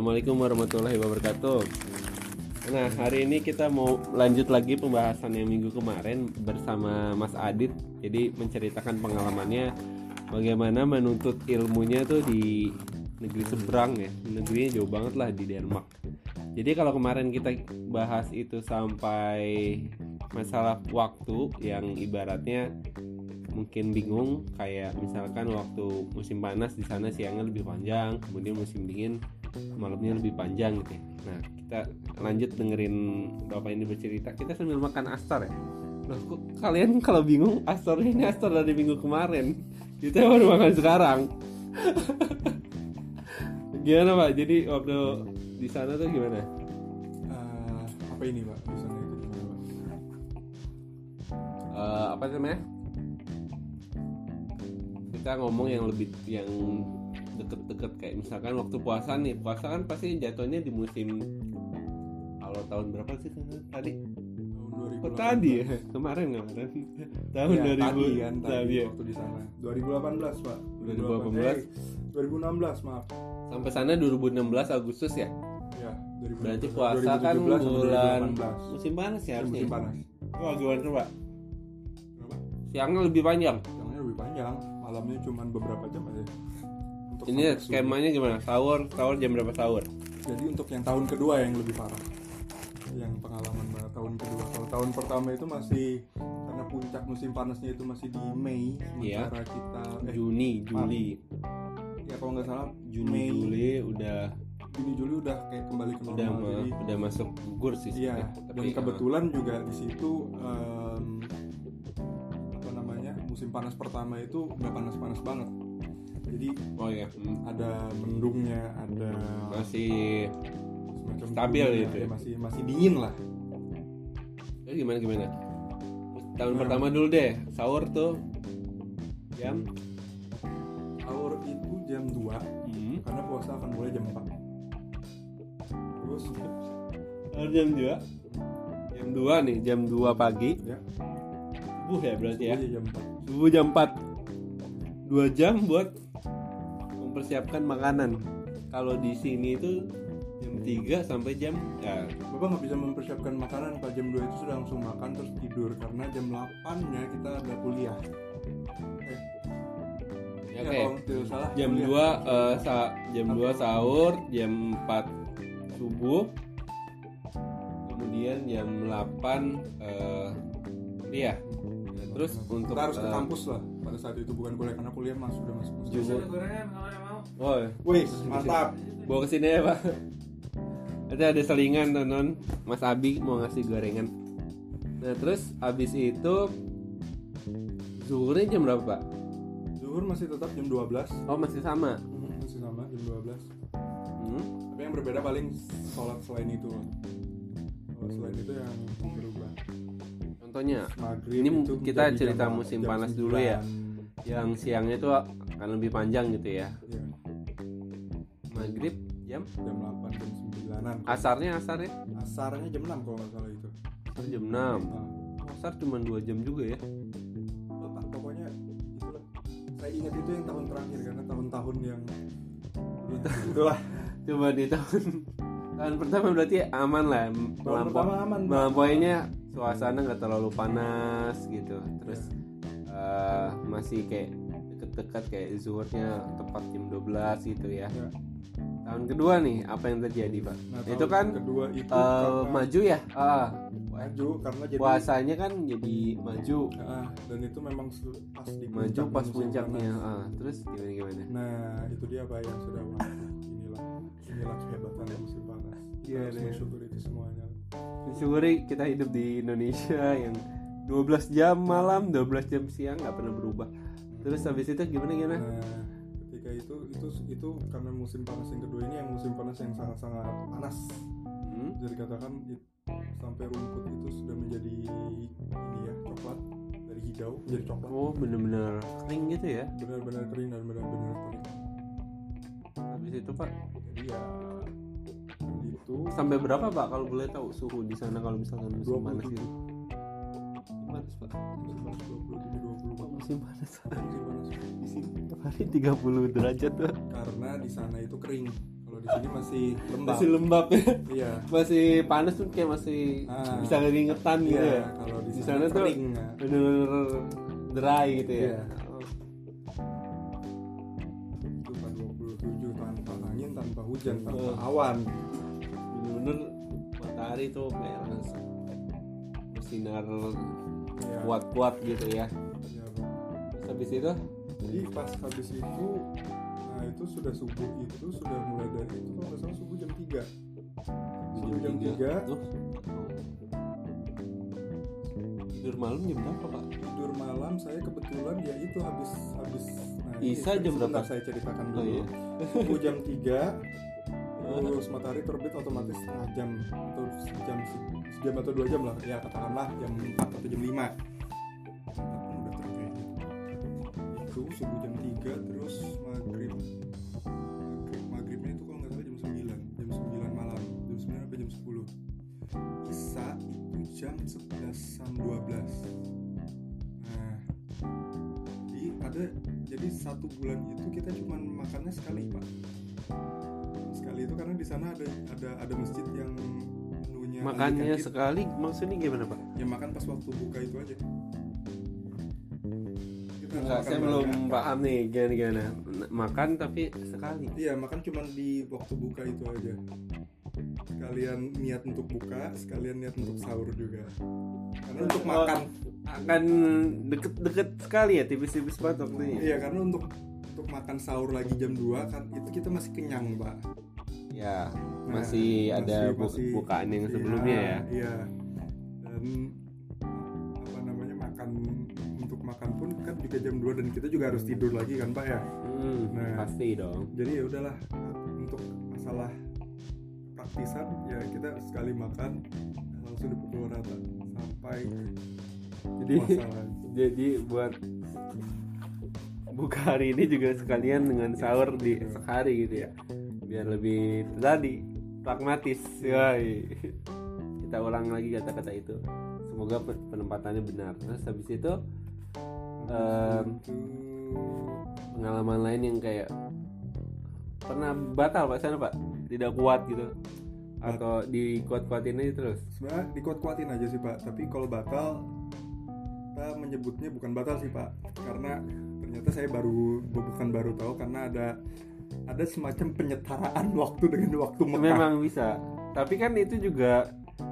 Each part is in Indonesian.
Assalamualaikum warahmatullahi wabarakatuh. Nah, hari ini kita mau lanjut lagi pembahasan yang minggu kemarin bersama Mas Adit. Jadi menceritakan pengalamannya bagaimana menuntut ilmunya tuh di negeri seberang ya. Negerinya jauh banget lah di Denmark. Jadi kalau kemarin kita bahas itu sampai masalah waktu yang ibaratnya mungkin bingung kayak misalkan waktu musim panas di sana siangnya lebih panjang kemudian musim dingin malamnya lebih panjang gitu ya. nah kita lanjut dengerin bapak ini bercerita. Kita sambil makan astar ya. Loh, kok kalian kalau bingung astar ini astar dari minggu kemarin. Kita baru makan sekarang. Gimana pak? Jadi waktu di sana tuh gimana? Eh, apa ini pak? Di sana itu gimana pak? Eh, apa namanya kita ngomong yang lebih yang deket-deket. Kayak misalkan waktu puasa nih puasa kan pasti jatuhnya di musim kalau tahun berapa sih tadi? Tahun 2018 oh tadi ya? kemarin kemarin. Tahun Ya, 2000 tadi kan tadi tadi ya. waktu di sana. 2018 pak. 2018. Eh, 2016 maaf. Sampai sana 2016 Agustus ya? Ya 2016. berarti puasa kan 2017 sampai bulan 2018. musim panas ya harusnya musim panas. Wah gimana coba Kenapa? siangnya lebih panjang? Siangnya lebih panjang malamnya cuma beberapa jam aja. Untuk ini skemanya gimana? Sahur sahur jam berapa sahur? Jadi untuk yang tahun kedua yang lebih parah. Yang pengalaman tahun kedua. Kalau tahun pertama itu masih karena puncak musim panasnya itu masih di Mei Iya. sementara kita eh Juni Juli. Ya kalau nggak salah Juni Mei. Juli udah Juni Juli udah kayak kembali ke udah normal. ma- jadi udah masuk gugur sih iya dan kebetulan juga di situ namanya musim panas pertama itu nggak panas-panas banget. Jadi oh ya hmm. ada mendungnya ada masih semacam stabil gitu ya? masih masih dingin lah. Eh, gimana gimana? Tahun Nah. pertama dulu deh sahur tuh jam? Sahur itu jam 2 hmm. karena puasa akan mulai jam 4 terus sahur jam 2 jam 2 nih jam 2 pagi? Ya. Subuh ya berarti ya? Subuhnya jam 4 subuh jam 4 dua jam buat mempersiapkan makanan. Kalau di sini itu jam 3 sampai jam ya Bapak nggak bisa mempersiapkan makanan Pak. Jam 2 itu sudah langsung makan terus tidur karena jam 8 nya kita ada kuliah. Eh, ya, ya, tidak salah jam kuliah. 2 eh, sa- jam 2 sahur jam 4 subuh. Kemudian jam 8 eh, kuliah terus? Untuk kita harus ke eh, kampus lah pada saat itu bukan kuliah karena kuliah mas. Sudah masuk Justru- panas. oh Wih mantap. Bawa ke sini ya pak. Ada ada selingan non Mas Abi mau ngasih gorengan. Nah terus abis itu zuhurnya jam berapa pak? Zuhur masih tetap jam 12 oh masih sama? Mhm, masih sama jam 12 hmm? tapi yang berbeda paling sholat selain itu sholat selain itu yang berubah contohnya maghrib Ini kita cerita jam- musim jam panas dulu ya. 9. yang siangnya itu akan lebih panjang gitu ya. Iya, maghrib jam? Jam 8 jam 9an asarnya asarnya? Asarnya jam 6 kalau nggak salah itu. Asar jam 6 nah, asar cuma 2 jam juga ya? Lupa, pokoknya itulah. Saya ingat itu yang tahun terakhir karena tahun-tahun yang itulah. Coba di tahun tahun pertama berarti aman lah tahun Melampau- pertama aman Pak. melampauinya suasana nggak terlalu panas gitu terus eh, masih kayak deket-dekat kayak zuhurnya tepat jam 12 gitu ya Ya. tahun kedua nih apa yang terjadi pak Nah, itu kan kedua itu karena maju ya ah maju karena jadi puasanya kan jadi maju Ah, dan itu memang pas di maju pas puncaknya ah terus gimana gimana Nah, itu dia Pak yang sudah. Inilah inilah kehebatan musim panas. Iya, harus deh. itu semuanya. Syukuri kita hidup di Indonesia yang 12 jam malam 12 jam siang nggak pernah berubah terus habis itu gimana gimana Nah, ketika itu itu itu karena musim panas yang kedua ini yang musim panas yang sangat-sangat panas. Hmm? Jadi katakan sampai rumput itu sudah menjadi ini ya coklat dari hijau menjadi coklat. oh bener-bener kering gitu ya Benar-benar kering dan benar-benar kering. habis itu pak Jadi ya itu sampai berapa pak kalau boleh tahu suhu di sana kalau misalkan musim 27. panas gitu panas pak musim panas 27 20 Pak. musim panas Musim panas. di sini hari 30 derajat tuh karena di sana itu kering kalau di sini masih lembab masih lembab ya iya masih panas tuh kayak masih Ah. bisa keringetan gitu Iya, ya kalau di sana tuh kering, ya. bener-bener dry gitu ya Iya. itu 27 tanpa angin tanpa hujan tanpa awan bener-bener matahari tuh kayak langsung bersinar Iya. kuat-kuat gitu ya Iya, terus habis itu jadi pas habis itu nah itu sudah subuh itu sudah mulai dari itu kalau nggak salah subuh jam 3 subuh jam 3 Tuh. tidur malam jam berapa pak tidur malam saya kebetulan ya itu habis habis nah, Isa jam berapa? saya ceritakan Oh, dulu iya. subuh jam 3 terus matahari terbit otomatis setengah jam atau jam jam atau dua jam lah. Ya katakanlah jam 4 atau jam 5 Tapi udah terbit itu subuh jam 3 terus maghrib. Maghrib maghribnya itu kalau nggak salah jam 9 jam 9 malam. Jam 9 sampai jam 10 Isa itu jam 11 12 nah jadi ada jadi satu bulan itu sana ada ada ada masjid yang menunya makannya sekali maksudnya gimana pak? Ya makan pas waktu buka itu aja. Enggak, saya belum banyak. paham nih gimana gimana. Makan tapi sekali. Iya makan cuma di waktu buka itu aja. Sekalian niat untuk buka sekalian niat untuk sahur juga. Karena untuk Oh. makan. akan deket-deket sekali ya tipis-tipis banget waktunya. Iya karena untuk untuk makan sahur lagi jam 2 kan itu kita masih kenyang pak ya Nah, masih ada masih- bu- masih- bukaan yang sebelumnya Iya, ya Iya. Dan apa namanya makan untuk makan pun kan juga jam 2 dan kita juga harus tidur lagi kan Pak ya. Hmm, Nah. pasti dong Jadi ya udahlah untuk masalah praktisan ya kita sekali makan langsung dipukul rata sampai jadi masalah. jadi buat buka hari ini juga sekalian dengan sahur di sehari gitu ya biar lebih tadi pragmatis yoi. kita ulang lagi kata-kata itu. Semoga pe- penempatannya benar. Terus habis itu Itu pengalaman lain yang kayak pernah batal pak sana pak? Tidak kuat gitu. Atau dikuat-kuatin aja terus. Sebenarnya dikuat-kuatin aja sih Pak, tapi kalau batal kita menyebutnya bukan batal sih Pak, karena ternyata saya baru bukan baru tahu karena ada ada semacam penyetaraan waktu dengan waktu Mekah. memang bisa tapi kan itu juga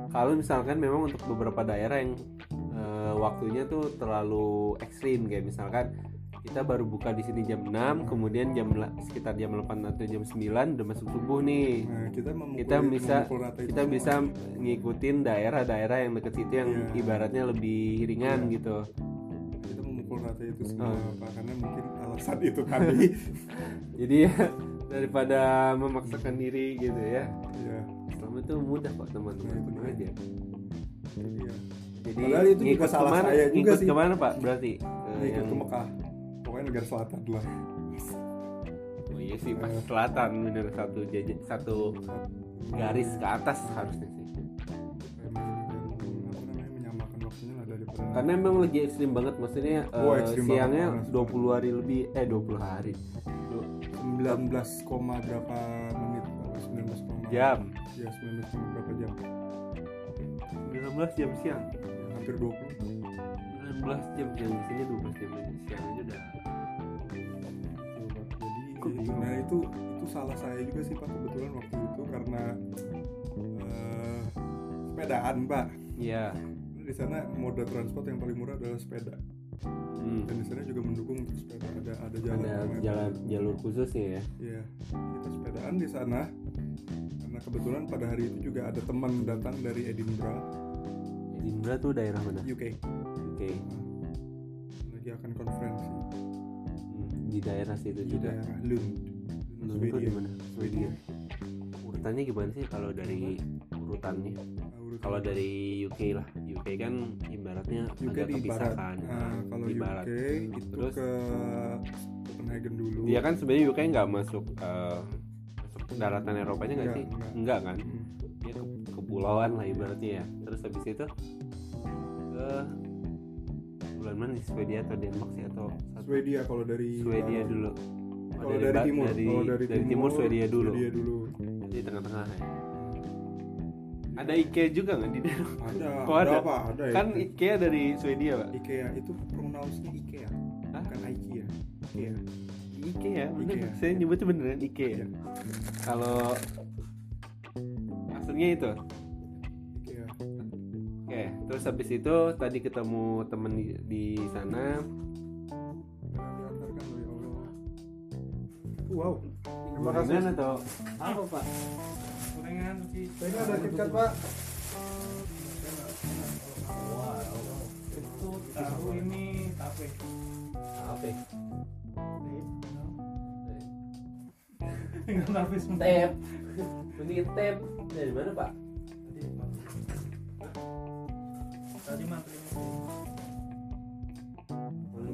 kalau misalkan memang untuk beberapa daerah yang eh, waktunya tuh terlalu ekstrim kayak misalkan kita baru buka di sini jam 6 kemudian jam sekitar jam 8 atau jam 9 udah masuk subuh nih Nah, kita memukul, kita bisa kita semua. bisa ngikutin daerah-daerah yang deket situ yang Iya. ibaratnya lebih ringan gitu kita memukul rata itu semua Oh. Pak, karena mungkin alasan itu tadi. jadi ya daripada memaksakan diri gitu ya Iya. Islam itu mudah kok teman-teman itu tenang dia. aja Iya. jadi Padahal itu juga salah ke mana saya juga sih. ke mana pak berarti Ke Ini ikut yang- ke Mekah. Pokoknya negara selatan lah. oh iya sih pas selatan bener satu jajan satu garis ke atas harusnya sih karena memang lagi ekstrim banget maksudnya Oh, eh, ekstrim siangnya banget, 20 hari lebih eh 20 hari 19, koma berapa menit? Apa, 19, koma jam. Ya 19 koma berapa jam? 19 jam siang. Ya, hampir 20 19 jam siang di sini 12 jam siang aja udah. Jadi nah itu itu salah saya juga sih pak kebetulan waktu itu karena eh, sepedaan pak. Iya. Di sana moda transport yang paling murah adalah sepeda hmm. dan di sana juga mendukung untuk sepeda ada ada jalan ada jalan jalur khususnya ya? Iya, kita sepedaan di sana. Karena kebetulan pada hari itu juga ada teman datang dari Edinburgh, Edinburgh tuh daerah mana? UK. oke Lagi akan konferensi. Hmm, di daerah situ di juga? daerah Lund, Lund Swedia. di mana? Swedia urutannya gimana sih kalau dari urutannya? Nah, urut- kalau dari UK lah UK kan ibaratnya UK agak kepisahkan Nah, kalau di UK barat itu Terus? ke Copenhagen dulu. dia kan sebenarnya UK nggak masuk masuk daratan Eropanya nggak sih nggak. enggak kan Hmm. dia ke kepulauan lah ibaratnya ya terus habis itu ke bulan mana nih Swedia atau Denmark sih atau? Swedia kalau dari Swedia dulu kalau dari dari, timur dari- dari, dari timur Swedia dulu. Swedia dulu di tengah-tengah ya. Ada IKEA juga nggak di dalam? ada Oh, ada, ada. apa ada ya Kan IKEA dari Swedia, Pak. IKEA itu pronounce-nya IKEA Hah? bukan IKEA IKEA IKEA, bener. IKEA. Saya nyebutnya beneran IKEA. Iya. Kalau aslinya itu. IKEA Oke, terus habis itu tadi ketemu temen di, di sana. Kan ya wow terima kasih atau apa, Pak? Sih ini ada KitKat pak itu tahu ini tape Apa? tinggal tape semua Tep. Ini tep dari mana, Pak? tadi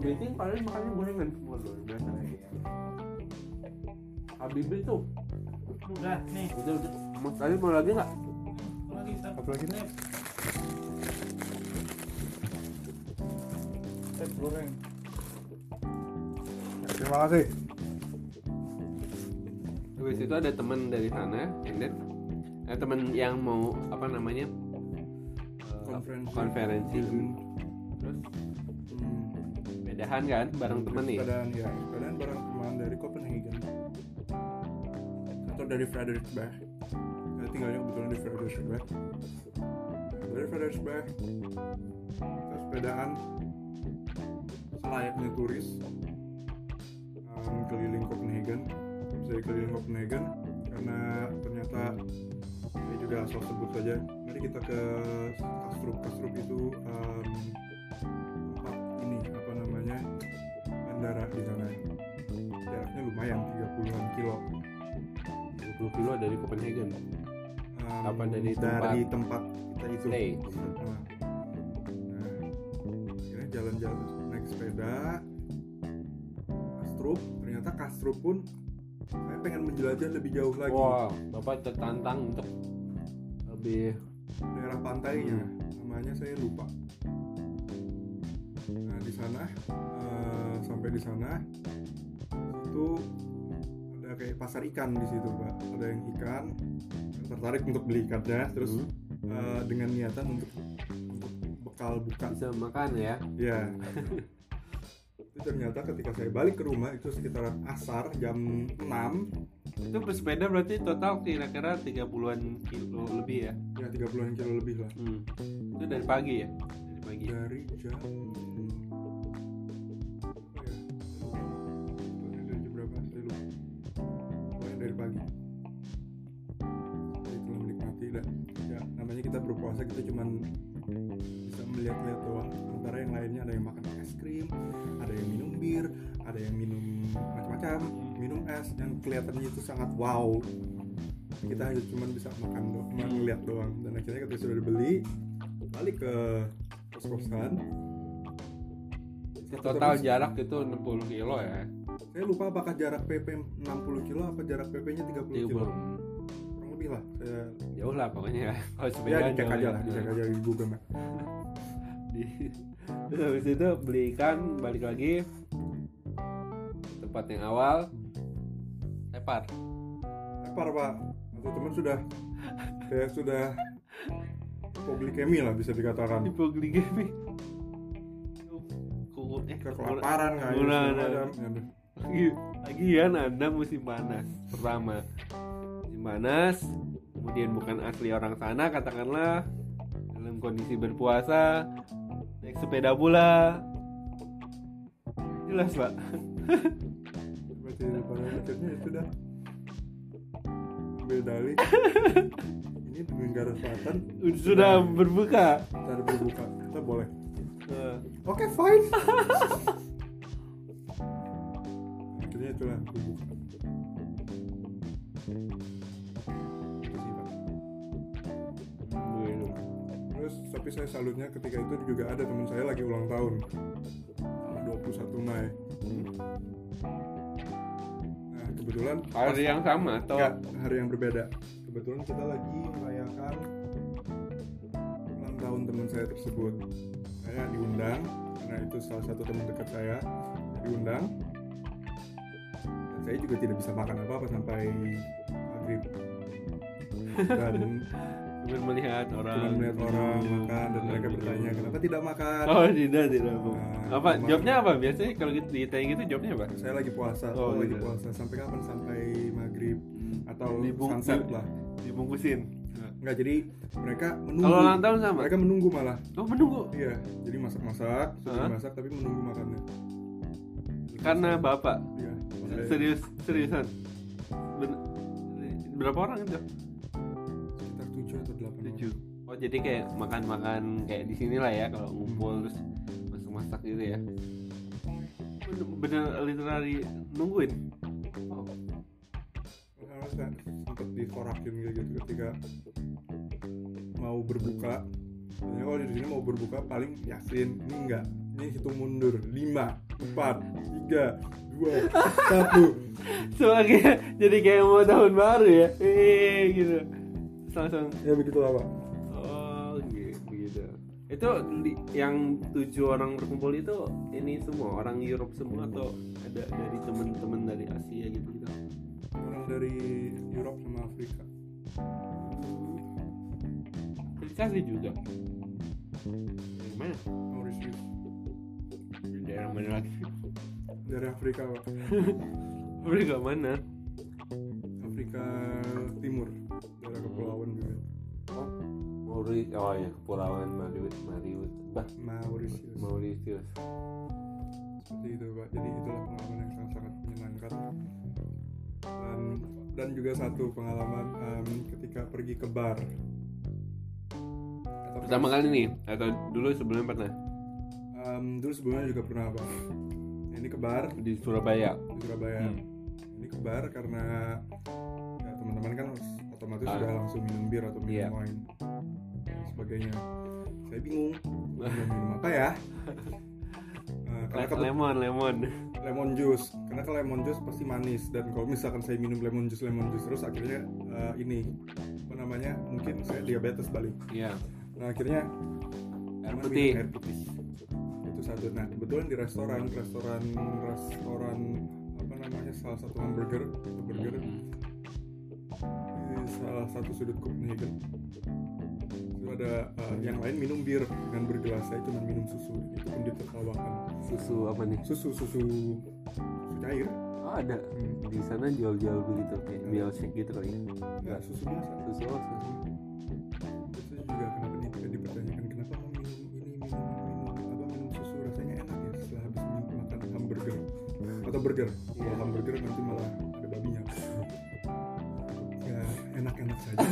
meeting paling makannya gorengan semua loh, biasa. Habibie tuh, udah nih udah udah. Mas tadi mau lagi nggak? lagi Apa lagi, Nek? Tep goreng terima kasih Habis itu ada teman dari sana, and then eh, teman yang mau apa namanya Konferensi. konferensi. Terus hmm. bedahan kan bareng temen nih. sepedaan ya sepedaan bareng teman dari Copenhagen atau dari Frederiksberg saya tinggalnya kebetulan di Frederiksberg dari Frederiksberg kita sepedaan selayaknya turis um, keliling Copenhagen. Bisa keliling Copenhagen karena ternyata saya juga asal sebut saja. Mari kita ke Kastrup. Kastrup itu um, tempat ini apa namanya bandara di sana. Jaraknya lumayan 30-an kilo 20 kilo dari Copenhagen. Um, Apa dari dari tempat? kita itu. Stay. Nah, akhirnya jalan-jalan naik sepeda Kastrup ternyata Kastrup pun saya pengen menjelajah lebih jauh lagi. Wah, bapak tertantang untuk lebih daerah pantainya. Namanya saya lupa. Nah di sana eh, sampai di sana itu ada kayak pasar ikan di situ pak ada yang ikan tertarik untuk beli ikannya terus Hmm. eh, dengan niatan untuk untuk bekal buka bisa makan ya. ya itu ternyata ketika saya balik ke rumah itu sekitaran asar jam 6 Itu bersepeda berarti total kira-kira 30-an kilo lebih ya. ya 30 kilo lebih lah Hmm. Itu dari pagi ya. Dari pagi. dari jam melihat-lihat doang. Sementara yang lainnya ada yang makan es krim, ada yang minum bir, ada yang minum macam-macam, minum es yang kelihatannya itu sangat wow. Kita hanya cuman bisa makan doang, cuma ngeliat doang. Dan akhirnya ketika sudah dibeli, balik ke kos-kosan Satu Total jarak itu 60 kilo ya. saya lupa apakah jarak PP 60 kilo apa jarak PP nya 30 kilo 30. kurang lebih lah saya Jauh lah pokoknya ya. Kalau ya sepeda dicek aja ya. lah dicek aja di Google Map Di- Terus habis itu beli ikan, balik lagi tempat yang awal. Tepar. lepar pak atau teman sudah kayak sudah hipoglikemi lah bisa dikatakan Hipoglikemi. Eh kelaparan nggak ya. Ya, aduh. lagi lagian anda musim panas pertama musim panas kemudian bukan asli orang sana katakanlah dalam kondisi berpuasa naik sepeda pula. Jelas pak. Berarti pada akhirnya itu dah. Ambil dalih ini negara selatan. Sudah berbuka. Cara berbuka. Kita boleh. Eh, Oke fine. Akhirnya itulah. aku tapi saya salutnya ketika itu juga ada teman saya lagi ulang tahun. Tanggal 21 Mei. Nah, kebetulan hari yang sama atau Enggak, hari yang berbeda. Kebetulan kita lagi merayakan ulang tahun teman saya tersebut. Saya diundang karena itu salah satu teman dekat saya. Saya diundang. Dan saya juga tidak bisa makan apa-apa sampai maghrib dan Cuma melihat orang cuma melihat orang minum, makan dan mereka bertanya kenapa tidak makan Oh tidak tidak. Nah, Apa jawabnya apa biasanya kalau gitu ditanya gitu jawabnya apa? saya lagi puasa Oh, oh, lagi gitu. puasa sampai kapan sampai maghrib atau Dibung- sunset lah Dibungkusin. nggak jadi mereka menunggu Kalau ulang tahun sama? mereka menunggu malah Oh menunggu. iya jadi masak-masak sudah masak tapi menunggu makannya Karena bapak iya serius seriusan. Ben- berapa orang itu? Jadi kayak makan-makan kayak di sini lah ya kalau ngumpul terus masak-masak gitu ya. Bener, bener literally nungguin. Oh. Saya sempat disorakin kayak gitu ketika mau berbuka Biasanya kalau di sini mau berbuka paling yasin ini enggak ini hitung mundur 5 4 3 2 1 Sebagai jadi kayak mau tahun baru ya. Eh gitu. Langsung ya begitu lah pak. Itu di- yang tujuh orang berkumpul itu ini semua orang Europe semua atau ada dari teman-teman dari Asia gitu gitu. orang dari Europe sama Afrika Dikasih juga. Dari mana? Mauritius daerah mana lagi? dari Afrika pak Afrika mana? Afrika Timur daerah kepulauan juga Mauritius. Oh ya, kepulauan Mauritius. Mauritius. Bah, Mauritius Mauritius. seperti itu pak jadi itulah pengalaman yang sangat sangat menyenangkan dan dan juga satu pengalaman em, ketika pergi ke bar Atau Pertama kali nih atau dulu sebelumnya pernah Em, dulu sebelumnya juga pernah pak ini ke bar di Surabaya. di Surabaya Hmm. ini ke bar karena ya, teman-teman kan otomatis Ah. sudah langsung minum bir atau minum Iya. wine sebagainya. Saya bingung. Minum apa ya? Eh, karena kebet- Lemon, lemon. lemon juice. Karena kalau lemon juice pasti manis. Dan kalau misalkan saya minum lemon juice lemon juice terus akhirnya eh, ini apa namanya mungkin saya diabetes balik Iya. nah akhirnya Air putih. air putih. Itu satu. Nah kebetulan di restoran restoran restoran apa namanya salah satu hamburger burger di salah satu sudut Copenhagen ada eh, yang lain minum bir dengan bergelas saya cuma minum susu itu pun ditertawakan Susu apa nih? susu susu susu cair Oh, ada. Hmm. Di sana jual-jual begitu kayak milkshake gitu kali ya. Enggak, susu biasa. Susu. Susu juga kenapa di, dipertanyakan kenapa mau minum ini minum minum apa minum susu rasanya enak ya setelah habis minum makan hamburger atau burger. Kalau Iya. hamburger nanti malah enak-enak saja.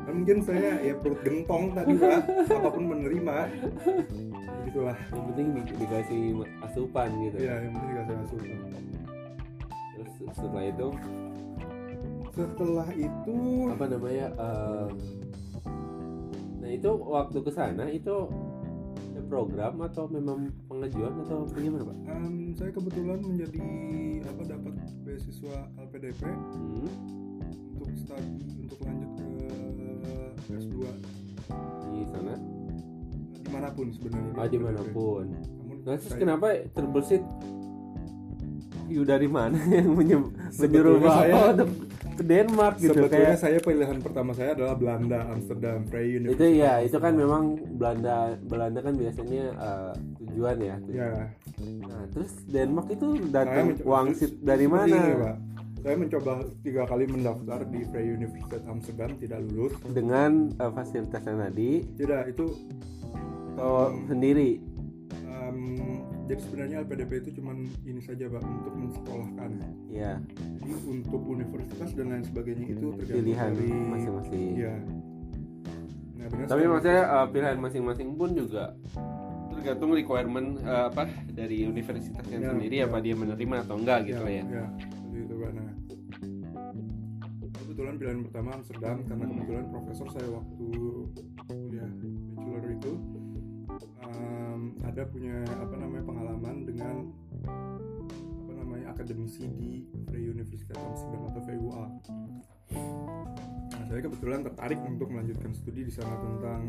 Dan mungkin saya ya perut gentong tadi pak, apa pun menerima. Begitulah. Yang penting di- dikasih asupan gitu. Ya yang penting dikasih asupan. Terus setelah itu Setelah itu apa namanya? em, nah itu waktu ke sana itu program atau memang pengajuan atau bagaimana pak? em, saya kebetulan menjadi apa dapat beasiswa LPDP Hmm, studi untuk lanjut ke S2 di sana? di mana pun sebenarnya Ah di mana pun. Nah, terus saya- kenapa terbersit? You dari mana yang menyuruh bapak saya- untuk ke Denmark gitu sebetulnya kayak saya pilihan pertama saya adalah Belanda Amsterdam Vrije itu University ya itu kan memang Belanda Belanda kan biasanya eh, tujuan ya, tujuan. ya Nah, terus Denmark itu datang wangsit dari mana? ini, Pak. Saya mencoba tiga kali mendaftar di Vrije University Amsterdam tidak lulus Dengan eh, fasilitas yang tadi tidak itu atau sendiri. em, jadi sebenarnya LPDP itu cuman ini saja pak untuk mensekolahkan Ya, jadi untuk universitas dan lain sebagainya itu tergantung pilihan dari masing-masing. Iya. Nah, dengan Tapi maksudnya eh, pilihan masing-masing pun juga tergantung requirement eh, apa dari universitasnya Ya, sendiri ya. apa dia menerima atau enggak gitu lah ya. ya seperti itu Pak. Nah, kebetulan pilihan pertama Amsterdam karena kebetulan profesor saya waktu kuliah bachelor itu em, ada punya apa namanya pengalaman dengan apa namanya akademisi di Vrije Universiteit Amsterdam atau VUA. Nah, saya kebetulan tertarik untuk melanjutkan studi di sana tentang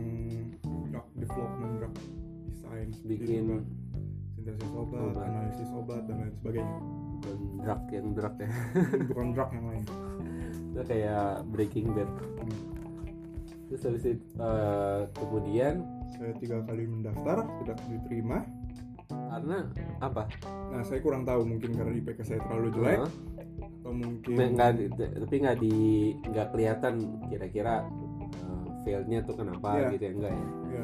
drug development, drug design, seperti itu, Bikin Pak. sintesis obat, obat. analisis obat dan lain sebagainya. Bukan drug yang drug ya. Bukan drug yang lain. Itu kayak Breaking Bad. Terus habis itu eh, kemudian saya tiga kali mendaftar tidak diterima. Karena apa? Nah saya kurang tahu mungkin karena IPK saya terlalu jelek. Hah? atau mungkin Nggak- tapi nggak di nggak kelihatan kira-kira eh, failnya tuh kenapa Iya. gitu ya enggak ya? Ya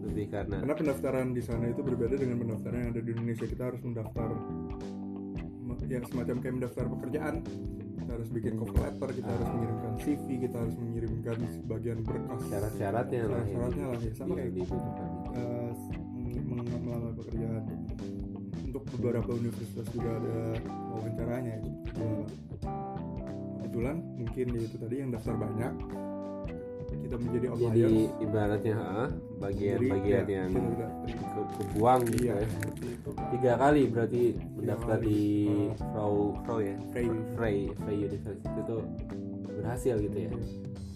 lebih karena karena pendaftaran di sana itu berbeda dengan pendaftaran yang ada di Indonesia. Kita harus mendaftar me- ya semacam kayak mendaftar pekerjaan kita harus bikin cover letter kita harus mengirimkan CV kita harus mengirimkan sebagian berkas. Syarat-syaratnya lah yang Syarat-syaratnya lah, ya. Sama yang kayak- dibutuhkan eh, melamar pekerjaan. Untuk beberapa universitas juga ada wawancaranya itu. Kebetulan mungkin ya itu tadi yang daftar banyak kita menjadi jadi outliers ibaratnya Jadi, bagian-bagian ya, yang tidak ke, kebuang gitu iya ya seperti itu tiga kali berarti mendaftar kali. di. Frau Frau ya Frey. Frey Frey University itu berhasil gitu ya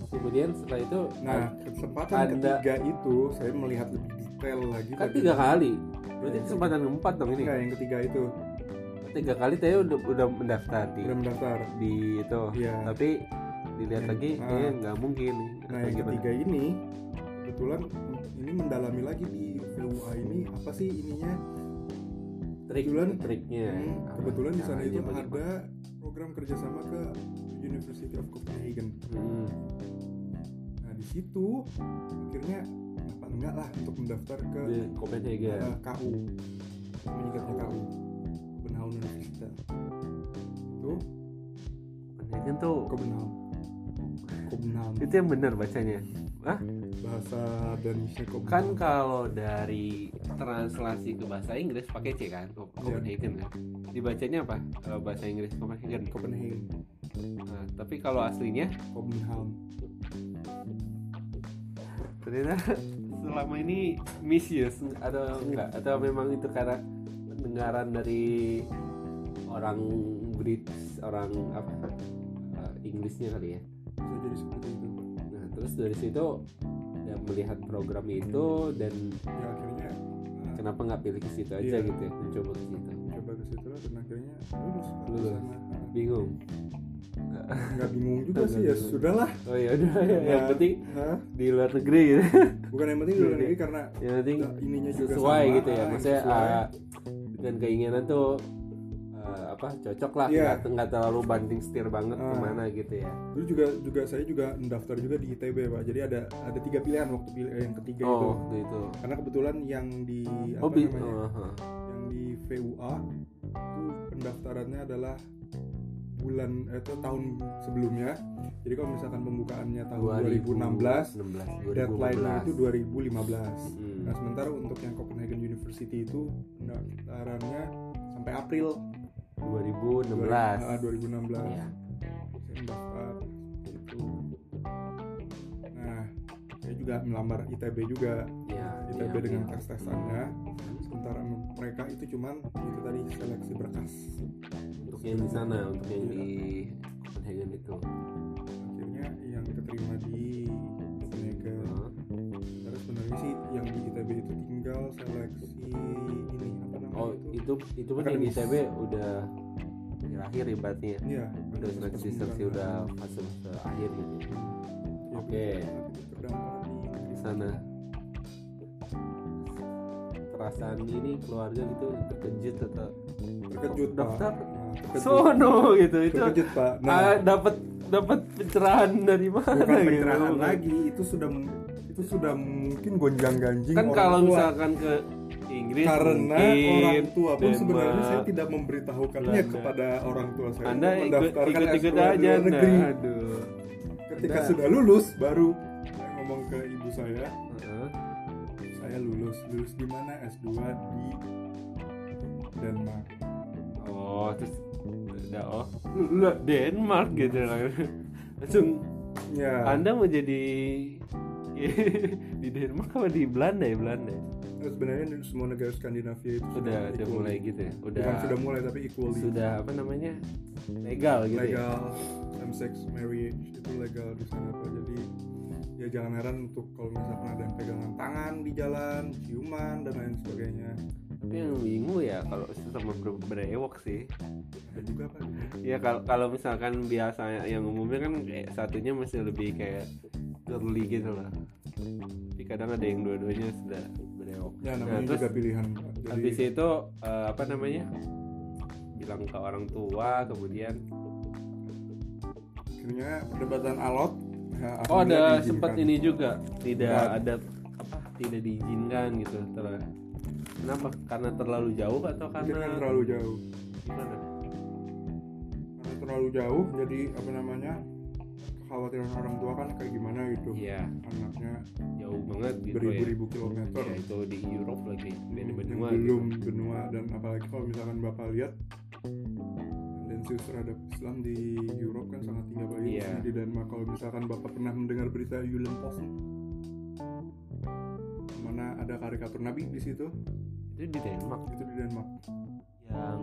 kemudian setelah itu Nah, kesempatan Anda- ketiga itu saya melihat lebih detail lagi. kan tiga kali berarti kesempatan keempat dong ini Enggak, yang ketiga itu tiga kali saya udah udah mendaftar di udah mendaftar. di itu Iya. tapi dilihat Yang- lagi ah. kayaknya nggak mungkin Nah, yang gimana? ketiga ini kebetulan ini mendalami lagi di VUA ini apa sih ininya? trik kebetulan- triknya Hmm, apa kebetulan di sana itu bagaimana? ada program kerjasama ke University of Copenhagen. Hmm. Nah, di situ akhirnya apa enggak lah untuk mendaftar ke di Copenhagen eh, KU menyingkatnya KU Copenhagen University itu Copenhagen tuh Copenhagen Itu yang benar bacanya. Ah bahasa Danishnya Copenhagen kan kalau dari translasi ke bahasa Inggris pakai C kan? Iya. Copenhagen kan dibacanya apa? Kalau bahasa Inggris Copenhagen. Copenhagen. Nah, tapi kalau aslinya? Copenhagen. Ternyata selama ini misuse. Atau enggak? Atau memang itu karena pendengaran dari orang British orang apa eh, Inggrisnya kali ya bisa jadi seperti itu nah terus dari situ ya, melihat program itu dan ya akhirnya nah, kenapa nggak pilih ke situ aja Iya. gitu ya mencoba ke situ coba ke situ lah, dan akhirnya lulus Lulus. bingung nggak bingung juga sih ya bingung. sudahlah oh ya udah ya, yang Nah, penting Hah? di luar negeri gitu bukan yang penting di luar negeri karena yang penting ininya juga sesuai sama, gitu ya ah, maksudnya sesuai. ah, dengan keinginan tuh ah, apa cocok lah Iya. nggak nggak terlalu banting setir banget Ah. ke mana gitu ya dulu juga juga saya juga mendaftar juga di ITB pak jadi ada ada tiga pilihan waktu pilih eh, yang ketiga itu oh waktu itu karena kebetulan yang di oh, apa bi- namanya oh, huh. yang di VUA itu pendaftarannya adalah bulan eh, itu tahun sebelumnya jadi kalau misalkan pembukaannya tahun 2016 2016 deadline-nya itu 2015 Hmm. nah sementara untuk yang Copenhagen University itu pendaftarannya sampai April 2016 Ah, 2016 Iya. saya mendaftar itu. Nah saya juga melamar ITB juga. Ya ITB ya, dengan ya. tes tesannya sementara mereka itu cuman itu tadi seleksi berkas. Untuk yang di sana untuk yang di Copenhagen itu. Akhirnya yang keterima di Copenhagen. Huh? terus sebenarnya sih yang di ITB itu tinggal seleksi ini apa namanya oh itu? itu kan yang di. ITB udah akhir ibaratnya iya. Udah seleksi seleksi udah fase akhir gitu ya. Ya, Oke. terdaftar di sana. Perasaan ini keluarga gitu terkejut atau terkejut pak daftar? Nah, terkejut. Sono gitu itu terkejut pak. Ah, nah dapat dapat pencerahan dari mana bukan gitu pencerahan lagi itu sudah itu sudah mungkin gonjang ganjing kan kalau tua. misalkan ke Inggris karena mungkin, orang tua pun Denmark. sebenarnya saya tidak memberitahukannya Belanda. kepada orang tua saya anda ikut mendaftarkan ikut ikut S2 di aja luar negeri. aduh ketika Anda- sudah lulus baru saya ngomong ke ibu saya Heeh. saya lulus lulus di mana S2 di Denmark oh terus udah oh. Lu, lu Denmark gitu langsung ya. Anda mau jadi di Denmark apa di Belanda ya Belanda? Ya? sebenarnya semua negara Skandinavia itu udah udah equal. mulai gitu ya? Udah bukan sudah mulai tapi equally. Sudah apa namanya? Legal gitu ya? Legal same sex marriage itu legal di sana pak. Jadi ya jangan heran untuk kalau misalkan ada yang pegangan tangan di jalan ciuman dan lain sebagainya Tapi yang bingung ya kalau sama ber- berewok sih. ada juga kan Ya kalau kalau misalkan biasa yang umumnya kan kayak satunya masih lebih kayak girly gitu lah. Tapi kadang ada yang dua-duanya sudah berewok. ya Nah, namanya terus juga pilihan Jadi, habis itu eh, apa namanya? Bilang ke orang tua kemudian akhirnya perdebatan alot ya, Oh ada sempat ini juga tidak Ya. ada apa tidak diizinkan gitu Ter- Kenapa? Karena terlalu jauh atau Mungkin karena kan terlalu jauh gimana? karena terlalu jauh jadi apa namanya kekhawatiran orang tua kan kayak gimana gitu Iya anaknya jauh banget gitu ya. beribu-ribu kilometer Ya itu di Europe lagi beda yang benua belum gitu. benua dan apalagi kalau misalkan bapak lihat tendensius terhadap Islam di Europe kan sangat tinggi apalagi Iya. di Denmark kalau misalkan bapak pernah mendengar berita Julen Post mana ada karikatur Nabi di situ Itu di Denmark. Itu di Denmark. Yang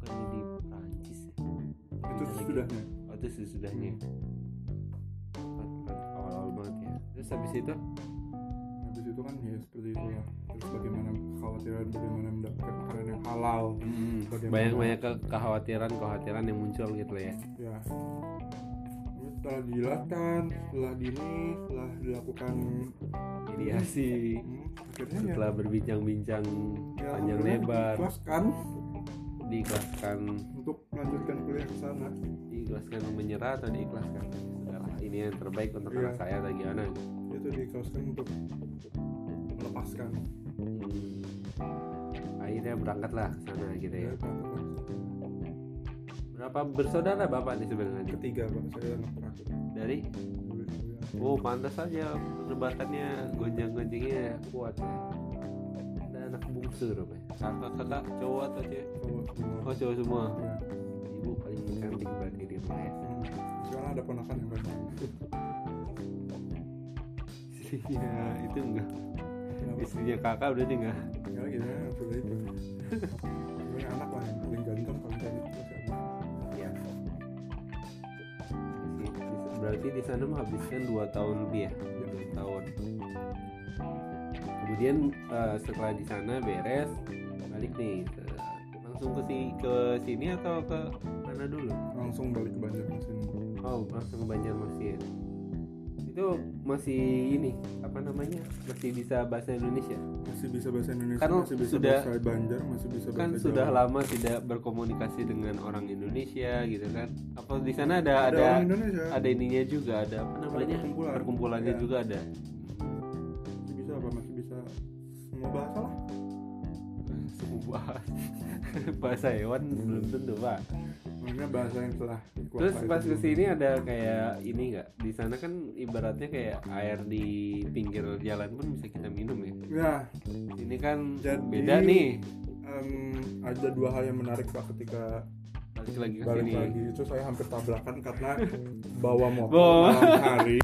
bukan di Prancis ya? itu sesudahnya. Oh itu sesudahnya. Awal-awal banget ya. Terus habis itu? Habis itu kan ya seperti itu ya. Terus bagaimana kekhawatiran bagaimana mendapatkan makanan yang halal. Bagaimana- banyak banyak ke- kekhawatiran kekhawatiran yang muncul gitu ya. ya setelah dijelaskan setelah dini setelah dilakukan Mediasi. hmm, akhirnya ya Setelah berbincang-bincang ya, panjang lebar, diikhlaskan diikhlaskan, untuk melanjutkan kuliah ke sana diikhlaskan menyerah atau diikhlaskan. Sudahlah, ini yang terbaik untuk Iya. anak saya atau gimana? itu diikhlaskan untuk melepaskan Hmm. Akhirnya berangkatlah ke sana gitu ya. ya. Berapa bersaudara bapak nih sebenarnya? ketiga pak saya anak terakhir Dari Oh pantas saja perdebatannya gonjang-gonjingnya kuat ya. Ada anak bungsu dong ya. Kakak-kakak cowok atau cewek? cowok semua Oh cowok semua. ya. Ibu paling cantik berarti di rumah ya. Hmm. sekarang ada ponakan yang banyak Istrinya itu enggak. Kenapa? Istrinya kakak berarti enggak. ya gitu ya seperti itu ini anak lah yang paling ganteng paling cantik Berarti di sana menghabiskan dua tahun lebih ya. Dua tahun. Kemudian eh, setelah di sana beres balik nih ke- langsung ke si ke sini atau ke mana dulu? langsung balik ke Banjarmasin Oh, langsung ke Banjarmasin. Itu masih ini apa namanya? Masih bisa bahasa Indonesia. masih bisa bahasa Indonesia Kan masih bisa sudah- bahasa Banjar masih bisa bahasa Kan Jawa. sudah lama tidak berkomunikasi dengan orang Indonesia gitu kan. Apa di sana ada ada, ada Indonesia ada ininya juga ada apa namanya? perkumpulan. Perkumpulannya Iya. juga ada. masih bisa apa masih bisa semua bahasa lah Semua bahasa hewan belum tentu, Pak. maksudnya bahasa yang telah Terus pas sebelum- ke sini ada kayak ini nggak? Di sana kan ibaratnya kayak air di pinggir jalan pun bisa kita minum ya. ya Ini kan Jadi- beda nih. em, ada dua hal yang menarik pak ketika Balik lagi ke balik sini. lagi itu saya hampir tabrakan karena bawa motor malam hari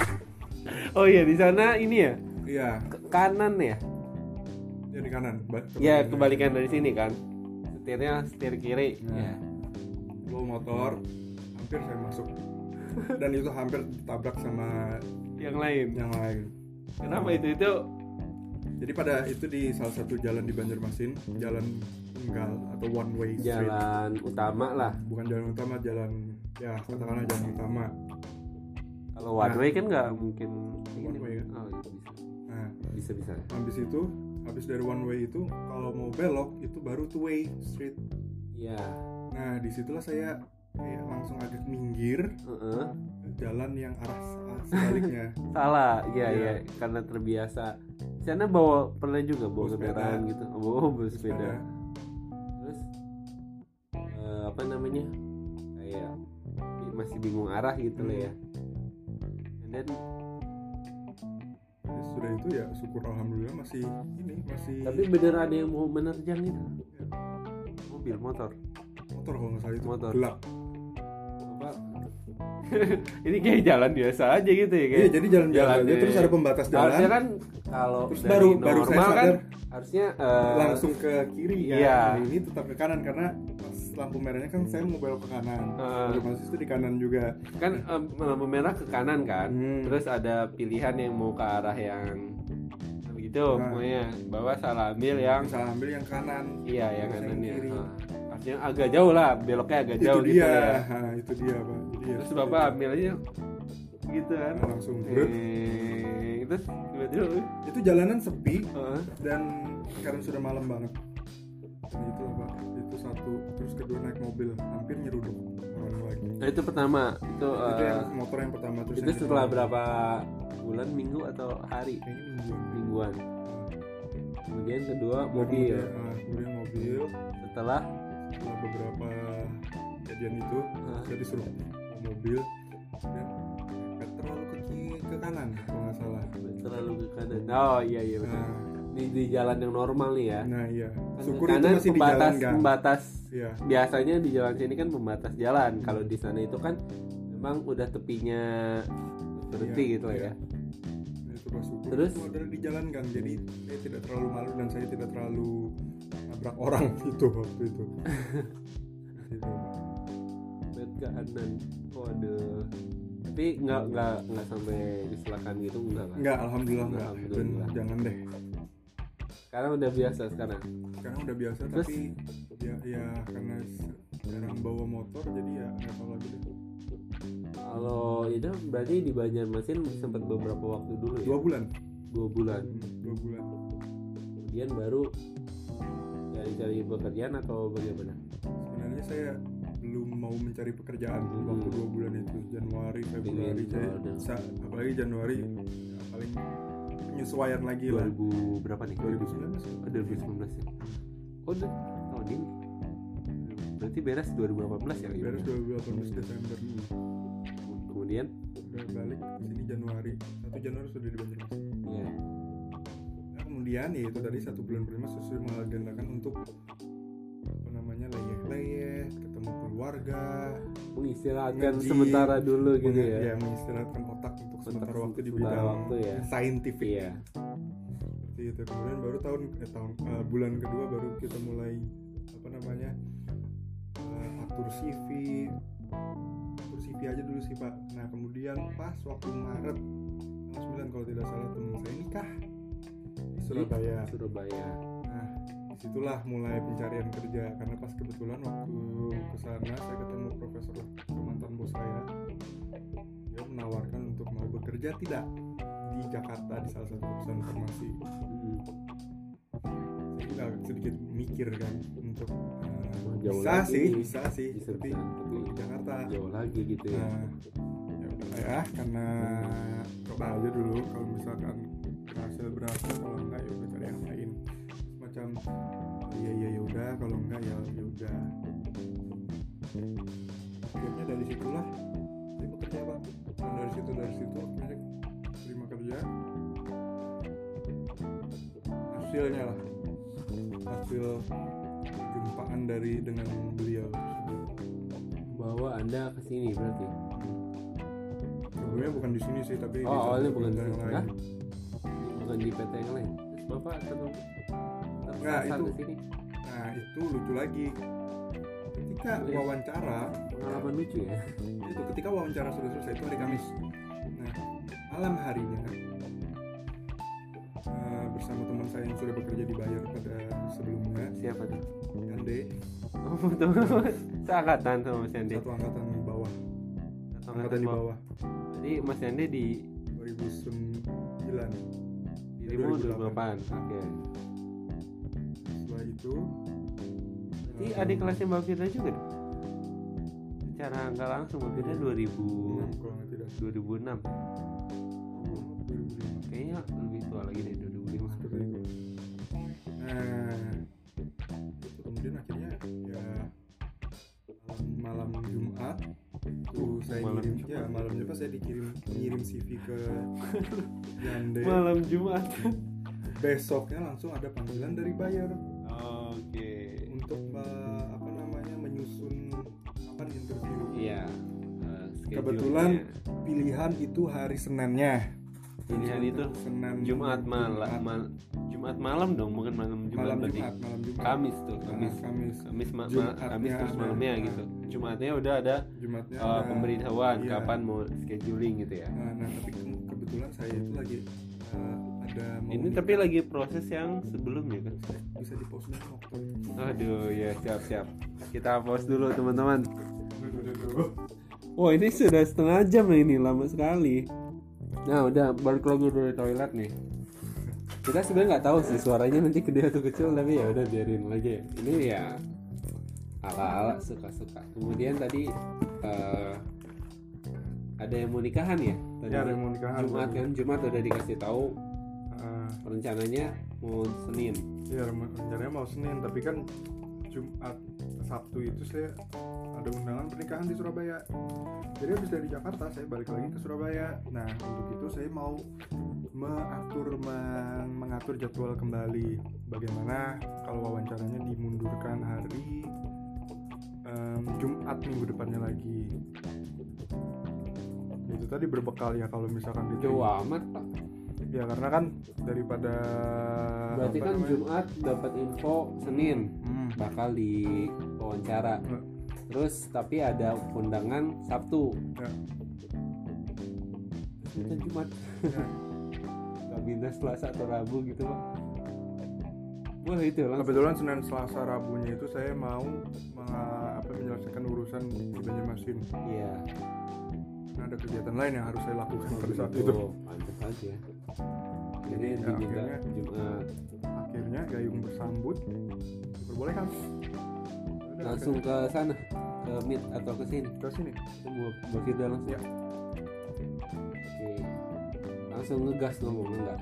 Oh iya di sana ini ya iya ke kanan ya. Ya di kanan Ya kebalikan dari sini kan. Setirnya setir kiri. Nah. Ya. bawa motor hampir saya masuk dan itu hampir tabrak sama Yang lain. yang lain Kenapa itu itu? jadi pada itu di salah satu jalan di Banjarmasin jalan tunggal atau one way street Jalan utama lah. bukan jalan utama jalan ya katakanlah jalan utama Kalau one Nah. way kan nggak mungkin. One way kan? Oh, iya, bisa. nah Bisa bisa. habis itu habis dari one way itu kalau mau belok itu baru two way street Iya. nah di situlah saya kayak langsung agak minggir Heeh. jalan yang arah sebaliknya Salah, iya Iya. iya karena terbiasa. Sana bawa pernah juga bawa kendaraan gitu. Oh, bawa bawa sepeda. Terus eh, apa namanya? Kayak masih bingung arah gitu lah ya. Then, Jadi sudah itu ya syukur alhamdulillah masih ini masih tapi bener ada yang mau menerjang itu. Mobil, motor. motor kalau nggak salah itu Motor. gelap Apa? Ini kayak jalan biasa aja gitu ya kayak. iya jadi jalan-jalan aja Jalan, terus iya. ada pembatas jalan Harusnya kan kalau Terus dari baru- baru saya kan sadar. harusnya eh, langsung ke kiri kan iya. Nah, ini tetap ke kanan karena lampu merahnya kan saya mau belok ke kanan. Heeh. otomatis itu di kanan juga. Kan em, lampu merah ke kanan kan? Hmm. terus ada pilihan yang mau ke arah yang begitu itu Nah. pokoknya bawa salah ambil yang salah ambil yang kanan. Iya yang kanannya. kiri. Ah, artinya agak jauh lah beloknya agak itu jauh dia. gitu ya. Nah, itu dia pak. Jadi ya terus bapak ambil aja gitu kan? Nah, langsung. Eh, terus tiba-tiba itu jalanan sepi ah, dan karena sudah malam banget nah itu lah pak. Itu satu. Terus kedua naik mobil. Hampir nyeruduk. Orang lagi. Nah, itu pertama. Itu, itu eh, yang motor yang pertama. Terus itu setelah kedua. berapa bulan? Minggu atau hari? Kayaknya mingguan. Mingguan. Kemudian kedua Nah, mobil. kemudian, nah, kemudian mobil. Setelah? Setelah beberapa kejadian itu Ah. saya disuruh bawa mobil. Dan terlalu ke kanan kalau nggak salah. Terlalu ke kanan. Oh iya iya benar nah, di, di jalan yang normal nih ya. Nah iya. Kan syukur kanan itu masih di pembatas jalan gang pembatas. Iya. Biasanya di jalan sini kan pembatas jalan. Kalau di sana itu kan memang udah tepinya berhenti Iya, gitu lah iya. ya itu pas syukur. Terus? itu adalah di jalan gang jadi saya tidak terlalu malu dan saya tidak terlalu nabrak orang itu waktu itu. Lihat ke kanan waduh. Tapi nggak nggak nggak sampai kecelakaan gitu enggak kan Enggak, alhamdulillah enggak. Dan Alhamdulillah. jangan deh. Sekarang udah biasa sekarang Sekarang udah biasa Terus? tapi ya ya karena sekarang bawa motor jadi ya nggak tahu lagi deh. kalau itu berarti di Banjarmasin sempat beberapa waktu dulu ya Dua bulan. dua bulan Hmm, Dua bulan. kemudian baru cari-cari pekerjaan atau bagaimana Sebenarnya saya belum mau mencari pekerjaan Hmm. waktu dua bulan itu Januari Februari saya apalagi Januari ya, paling penyesuaian lagi lah. 2000 berapa nih? 2019 Oh, 2019 ya? Oh udah. Tahun ini berarti beres 2018 ya beres Ibu? 2018 Desember. Kemudian? Udah balik sini Januari. Satu Januari sudah di Banjarmasin ya Nah, kemudian ya itu tadi satu bulan pertama sesuai mengagendakan untuk apa namanya leyeh-leyeh ketemu keluarga. Mengistirahatkan sementara dulu gitu ya? ya mengistirahatkan otak Otak sementara waktu di bidang waktu ya. saintifik iya. Seperti itu. Kemudian baru tahun eh tahun eh, bulan kedua baru kita mulai apa namanya eh, atur CV atur CV aja dulu sih pak. Nah kemudian pas waktu Maret tanggal 9 kalau tidak salah teman saya nikah di Surabaya. Surabaya. Nah, di situlah mulai pencarian kerja. Karena pas kebetulan waktu ke sana saya ketemu profesor mantan bos saya. Dia menawarkan bekerja tidak di Jakarta di salah satu perusahaan farmasi. Hmm. Saya sedikit mikir kan untuk Wah, jauh bisa lagi sih, bisa sih, Bisa, tapi di Jakarta. jauh lagi gitu ya Nah, ya udah ya karena coba aja dulu kalau misalkan berhasil berhasil kalau enggak ya udah cari yang lain macam iya iya ya udah kalau enggak ya ya udah akhirnya dari situlah saya bekerja pak dari situ dari situ akhirnya terima kerja. Hasilnya lah. Hasil jumpaan dari dengan beliau. Bahwa anda ke sini berarti? Sebelumnya bukan di sini sih tapi di Oh, awalnya bukan di yang sini. lain. bukan di PT yang lain? Terus bapak Nggak, tersasar itu- sini? Nah itu lucu lagi ketika wawancara pengalaman lucu ya? itu ketika wawancara sudah selesai itu hari Kamis. Nah malam harinya eh, bersama teman saya yang sudah bekerja di Bayer pada sebelumnya siapa tuh? Yande. Oh betul seangkatan sama Mas Yandi satu angkatan di bawah. Satu angkatan di bawah. jadi Mas Yandi di 2009 dirimu 2008. 2008 oke. Setelah itu Berarti adik kelasnya Mbak Firda juga dong? Secara nggak langsung Mbak Firda 2000 enam kalau nggak tidak. 2006 2005 Kayaknya lebih tua lagi deh 2005 seperti itu. Nah itu kemudian akhirnya ya malam, malam Jumat tuh saya Malam ngirim Jumat. ya malam Jumat saya dikirim ngirim CV ke Yande. Malam Jumat. Besoknya langsung ada panggilan dari Bayer untuk eh, apa namanya menyusun apa interview. Iya eh, schedule-nya. Kebetulan pilihan itu hari Seninnya. Pilihan itu Senin Jumat malam Jumat, mal- Jumat malam dong bukan malam Jumat malam Jumat malam Jumat. Kamis tuh Kamis. Nah, Kamis. Kamis ma- ma- Kamis terus malamnya Nah. gitu Jumatnya udah ada Jumatnya ada. pemberitahuan Iya. kapan mau scheduling gitu ya. Nah, nah, tapi ke- kebetulan saya itu lagi uh, ada mau Ini tapi lagi proses yang sebelumnya kan. bisa di post besok Aduh ya siap siap. Kita pause dulu teman-teman. Wah ini sudah setengah jam ini lama sekali. Nah udah balik lagi dari toilet nih. Kita sebenarnya nggak tahu sih suaranya nanti gede atau kecil tapi ya udah biarin aja. Ini ya ala-ala suka-suka. Kemudian tadi eh, ada yang mau nikahan ya? Tadi Ya, ada yang mau nikahan. Jumat kan Jumat udah dikasih tahu Ah, rencananya mau Senin. Iya rencananya mau Senin tapi kan Jumat Sabtu itu saya ada undangan pernikahan di Surabaya. Jadi habis dari Jakarta saya balik lagi ke Surabaya. Nah untuk itu saya mau mengatur meng- mengatur jadwal kembali. Bagaimana kalau wawancaranya dimundurkan hari em, Jumat minggu depannya lagi? Itu tadi berbekal ya kalau misalkan Jauh diterima amat pak. Ya karena kan daripada Berarti kan namanya? Jumat dapat info Senin Hmm. bakal di wawancara. Hmm. Terus tapi ada undangan Sabtu. Ya. Kita Jumat. Ya. Gak pindah Selasa atau Rabu gitu pak. Wah itu langsung. Kebetulan Senin Selasa Rabunya itu saya mau apa, menyelesaikan urusan di Banjarmasin. Iya. Nah, ada kegiatan lain yang harus saya lakukan pada saat itu. Pantes aja. Jadi Ya, diminta akhirnya- Jumat. Akhirnya Gayung bersambut, diperbolehkan. Udah, Langsung ke sana ke meet atau ke sini. ke sini. Itu mau berkira langsung. Ya. Oke. Langsung ngegas ngomong enggak?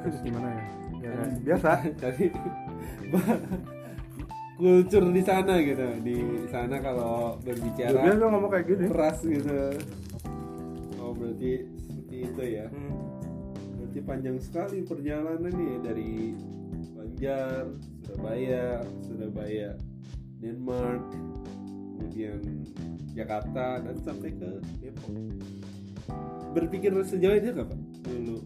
Terus gimana ya? Ya, Kan biasa. tadi kultur di sana gitu di sana kalau Ya, berbicara biasa ngomong kayak gini. keras gitu oh berarti seperti itu ya Hmm. berarti panjang sekali perjalanan nih dari Banjar Surabaya Surabaya Denmark kemudian Jakarta dan sampai ke Depok berpikir sejauh ini nggak pak dulu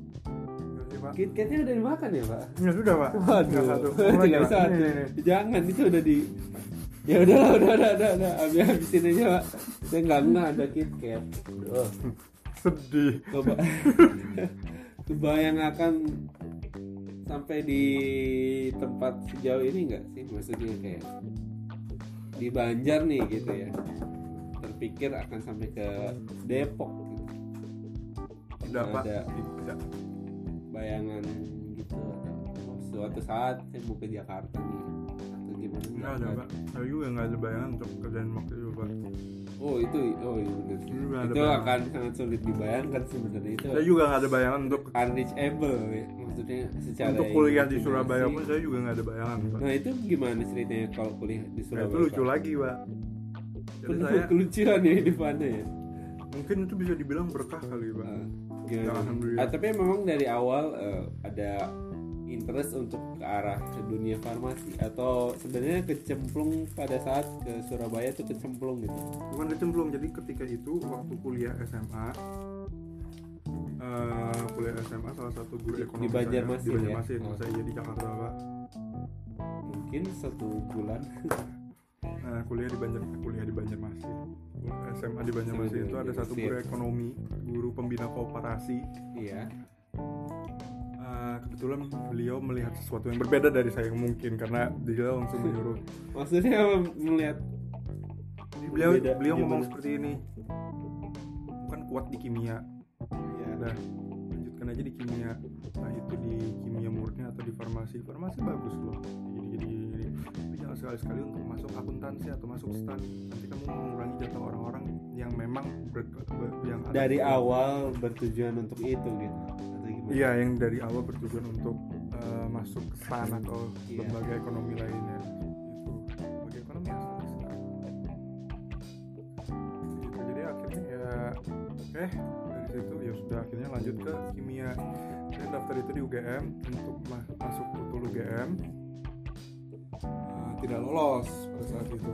Ya sih, Pak. KitKatnya udah dimakan ya pak Ya sudah, Pak. Waduh, Tinggal satu. Tinggal satu. Nih, nih, nih. Jangan itu udah di. Ya udah, udah, udah, udah, udah. Habis habisin aja pak. Saya nggak nggak ada KitKat. Oh, Sedih. coba. Kebayang akan sampai di tempat sejauh ini nggak sih? Maksudnya kayak di Banjar nih gitu ya. Terpikir akan sampai ke Depok. Gitu. Tidak, Pak. Ada Tidak. bayangan gitu suatu saat saya mau ke Jakarta nih atau gimana Enggak ada, Pak. Saya juga nggak ada bayangan untuk kerjaan waktu itu, Pak. Oh itu oh iya benar itu bayangan. akan sangat sulit dibayangkan sebenarnya itu Saya juga nggak ada bayangan untuk unreachable ya. maksudnya secara untuk kuliah di. Surabaya pun saya juga nggak ada bayangan, Pak. nah itu gimana ceritanya kalau kuliah di Nah, Surabaya itu lucu Pak? lagi, Pak. Jadi penuh saya kelucuan ya hidupannya ya mungkin itu bisa dibilang berkah kali, Pak. Ah, Ya, alhamdulillah. Ah, tapi memang dari awal eh, ada interest untuk ke arah ke dunia farmasi atau sebenarnya kecemplung pada saat ke Surabaya itu kecemplung gitu. Bukan kecemplung. Jadi ketika itu waktu kuliah SMA eh, kuliah SMA salah satu guru ekonomi di Banjarmasin saya, di ya? Banjarmasin. Oh. Saya di Jakarta, Pak. Mungkin satu bulan. Nah, kuliah di Banjar kuliah di Banjarmasin. SMA di Banjarmasin itu ada satu guru ekonomi, guru pembina kooperasi. iya. Eh, kebetulan beliau melihat sesuatu yang berbeda dari saya mungkin karena dia langsung menyuruh. Maksudnya apa melihat beliau Beda, beliau ngomong seperti ini. Bukan kuat di kimia. Ya, udah lanjutkan aja di kimia. Nah itu di kimia murni atau di farmasi. Farmasi bagus loh. Jadi jadi tapi jangan sekali sekali untuk masuk akuntansi atau masuk stan. Nanti kamu mengurangi jatah orang-orang yang memang ber, ber- yang dari awal bertujuan untuk itu gitu. Gimana? iya. yang dari awal bertujuan untuk eh, masuk ke stan atau Iya. lembaga ekonomi lainnya. Itu lembaga ekonomi gitu. Jadi akhirnya ya oke dari situ ya sudah akhirnya lanjut ke kimia. Saya daftar itu di UGM untuk ma- masuk betul UGM Eh, tidak lolos pada saat itu.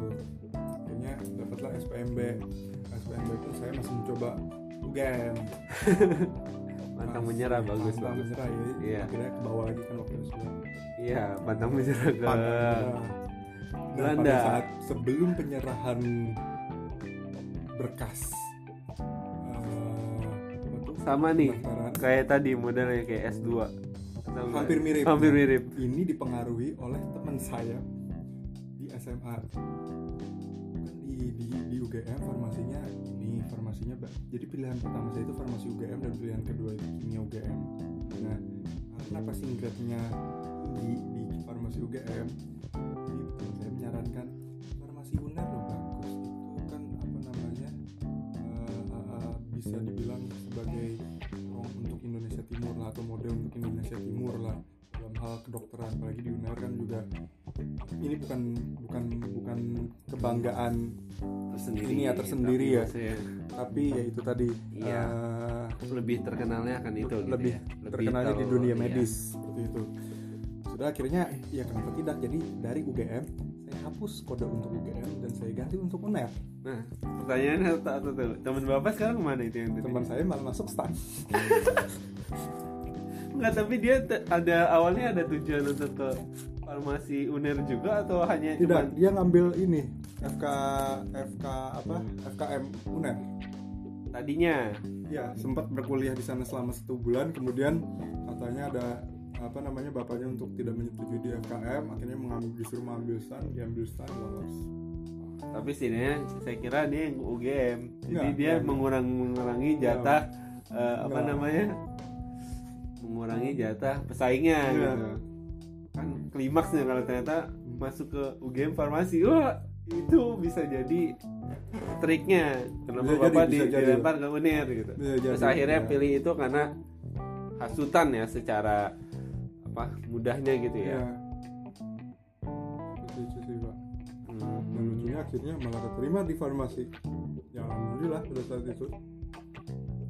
Akhirnya dapatlah SPMB SPMB itu saya masih mencoba UGM Pantang menyerah bagus pantang bagus. menyerah ya Iya. akhirnya ke bawah lagi kan waktu itu Iya, pantang menyerah ke Pantang menyerah. Nah, Belanda. pada saat sebelum penyerahan berkas tuh, sama nih pendaftaran. kayak tadi modelnya kayak S2 Atau hampir mirip. Hampir mirip. Ini dipengaruhi oleh teman saya di SMA kan di, di, UGM farmasinya ini farmasinya ba- jadi pilihan pertama saya itu farmasi UGM dan pilihan kedua itu kimia UGM nah karena passing grade-nya di, di farmasi UGM jadi saya menyarankan farmasi UNER loh bagus itu kan apa namanya eh, eh, bisa dibilang sebagai ruang untuk Indonesia Timur lah atau model untuk Indonesia Timur lah. Dalam hal kedokteran apalagi di UNER kan juga ini bukan bukan bukan kebanggaan tersendiri Ini ya, tersendiri tapi ya. maksudnya tapi ya itu tadi Iya. eh, lebih terkenalnya akan itu gitu lebih ya. terkenalnya di tahu, dunia iya. medis seperti itu sudah akhirnya ya kenapa tidak jadi dari UGM saya hapus kode untuk UGM dan saya ganti untuk UNER nah pertanyaannya satu tuh teman bapak sekarang ke mana itu yang tadi? teman saya malah masuk stan Enggak, tapi dia ada awalnya ada tujuan untuk ke farmasi UNER juga atau hanya tidak cuman dia ngambil ini FK FK apa? FKM UNER. Tadinya. Ya sempat berkuliah di sana selama satu bulan kemudian katanya ada apa namanya bapaknya untuk tidak menyetujui di FKM akhirnya mengambil disuruh mengambil stan diambil stan lolos. Tapi setidaknya saya kira dia yang UGM jadi Enggak, dia enggak. mengurang mengurangi jatah eh, apa namanya? Mengurangi jatah pesaingnya Iya. gitu klimaksnya kalau ternyata masuk ke UGM farmasi. Wah itu bisa jadi triknya. Kenapa Bisa jadi, bapak bisa di- jadi. dilempar ke UNER gitu. Bisa terus jadi, akhirnya ya. pilih itu karena hasutan ya secara apa mudahnya gitu ya, ya itu sih pak. Hmm. dan lucunya akhirnya malah keterima di farmasi. Ya alhamdulillah pada saat itu.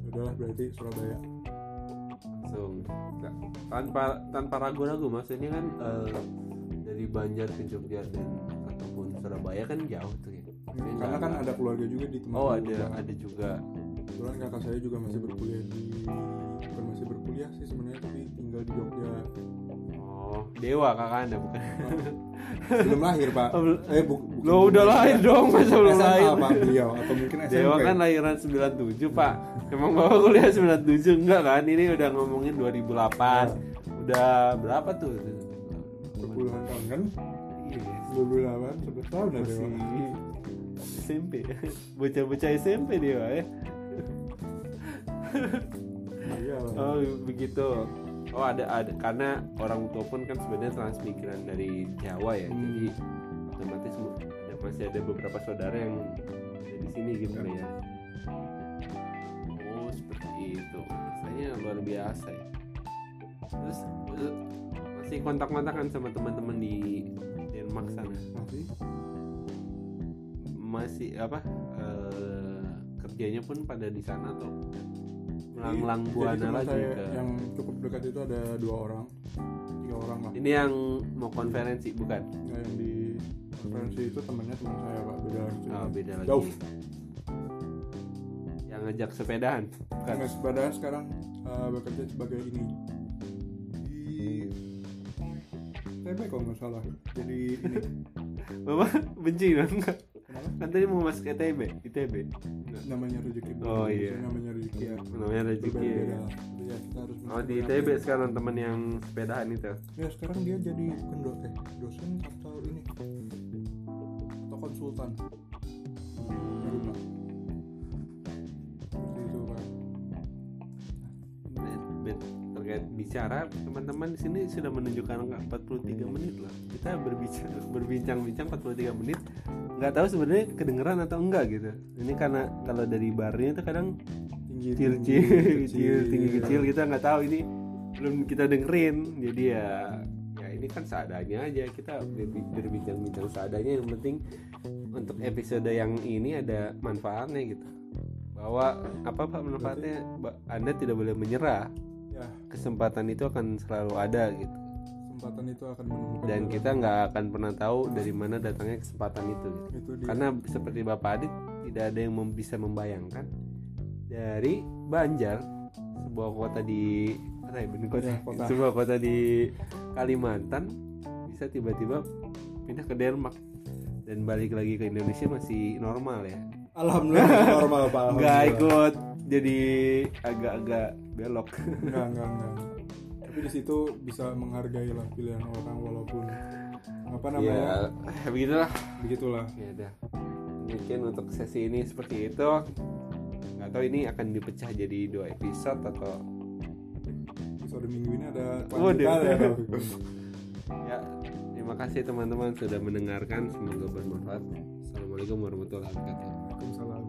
Udahlah berarti Surabaya langsung. Nggak- tanpa tanpa ragu-ragu maksudnya kan eh, dari Banjar ke Jogja dan ataupun Surabaya kan jauh tuh ya. Maksudnya karena kan ada keluarga juga di tempat oh ada ada juga. Kebetulan kakak saya juga masih berkuliah di bukan masih berkuliah sih sebenarnya tapi tinggal di Jogja oh dewa kakak anda bukan? Belum lahir pak. Oh, eh bu, lo udah lahir dong masa belum SMA, lahir? Pak beliau atau mungkin SMP Dewa kan lahiran 97 pak. Emang bapak kuliah 97 enggak kan? Ini udah ngomongin 2008 Udah berapa tuh? Berpuluhan tahun kan? Iya. 2008 11 tahun ya Dewa. SMP bocah-bocah SMP dia ya? Iya oh begitu oh ada ada. Karena orang tua pun kan sebenarnya transmigran dari Jawa ya. Hmm. jadi otomatis ada masih ada beberapa saudara yang ada di sini gitu ya. Oh seperti itu. Rasanya luar biasa ya. Terus eh, masih kontak-kontakan sama teman-teman di Denmark sana? Masih. Masih apa eh, kerjanya pun pada di sana atau melanglang Jadi buana lagi yang cukup dekat itu ada dua orang tiga orang lah. Ini yang mau konferensi bukan? Nah, yang di konferensi itu temannya teman saya pak. Beda lagi oh, beda lagi. Jauh. Yang ngajak sepedahan bukan? Karena sepedaan sekarang eh, bekerja sebagai ini. Di TB kalau nggak salah. Jadi ini. Mama benci dong kenapa kan tadi mau masuk ITB ITB namanya rezeki. Oh, iya. Namanya rezeki ya. Namanya rezeki ya kita harus oh di ITB sekarang teman yang sepedahan itu? Ya sekarang dia jadi bukan do- eh, dosen atau ini? Atau konsultan. Saya lupa. seperti itu bet- terkait bicara teman-teman di sini sudah menunjukkan angka 43 menit loh kita berbicara berbincang-bincang 43 menit nggak tahu sebenarnya kedengeran atau enggak gitu. Ini karena kalau dari barnya itu kadang tinggi kecil tinggi, kecil tinggi kecil kita nggak tahu ini belum kita dengerin. Jadi ya ya ini kan seadanya aja kita berbi- berbincang-bincang seadanya. Yang penting untuk episode yang ini ada manfaatnya gitu. Bahwa apa pak manfaatnya? Anda tidak boleh menyerah ya. kesempatan itu akan selalu ada gitu. Kesempatan itu akan menemukan dan kita nggak akan pernah tahu dari mana datangnya kesempatan itu gitu. itu dia. Karena seperti bapak Adit tidak ada yang mem- bisa membayangkan dari Banjar sebuah kota di mana ya bener kota, Ya, kota. sebuah kota di Kalimantan bisa tiba-tiba pindah ke Denmark. Dan balik lagi ke Indonesia masih normal ya. Alhamdulillah normal pak. Nggak ikut jadi agak-agak belok. Enggak enggak enggak. Tapi di situ bisa menghargai lah pilihan orang walaupun apa ya namanya? begitulah. Begitulah. Ya udah. Mungkin untuk sesi ini seperti itu. Nggak tahu ini akan dipecah jadi dua episode atau episode minggu ini ada kelanjutan ya ya terima kasih teman-teman sudah mendengarkan. Semoga bermanfaat. Assalamualaikum warahmatullahi wabarakatuh. Waalaikumsalam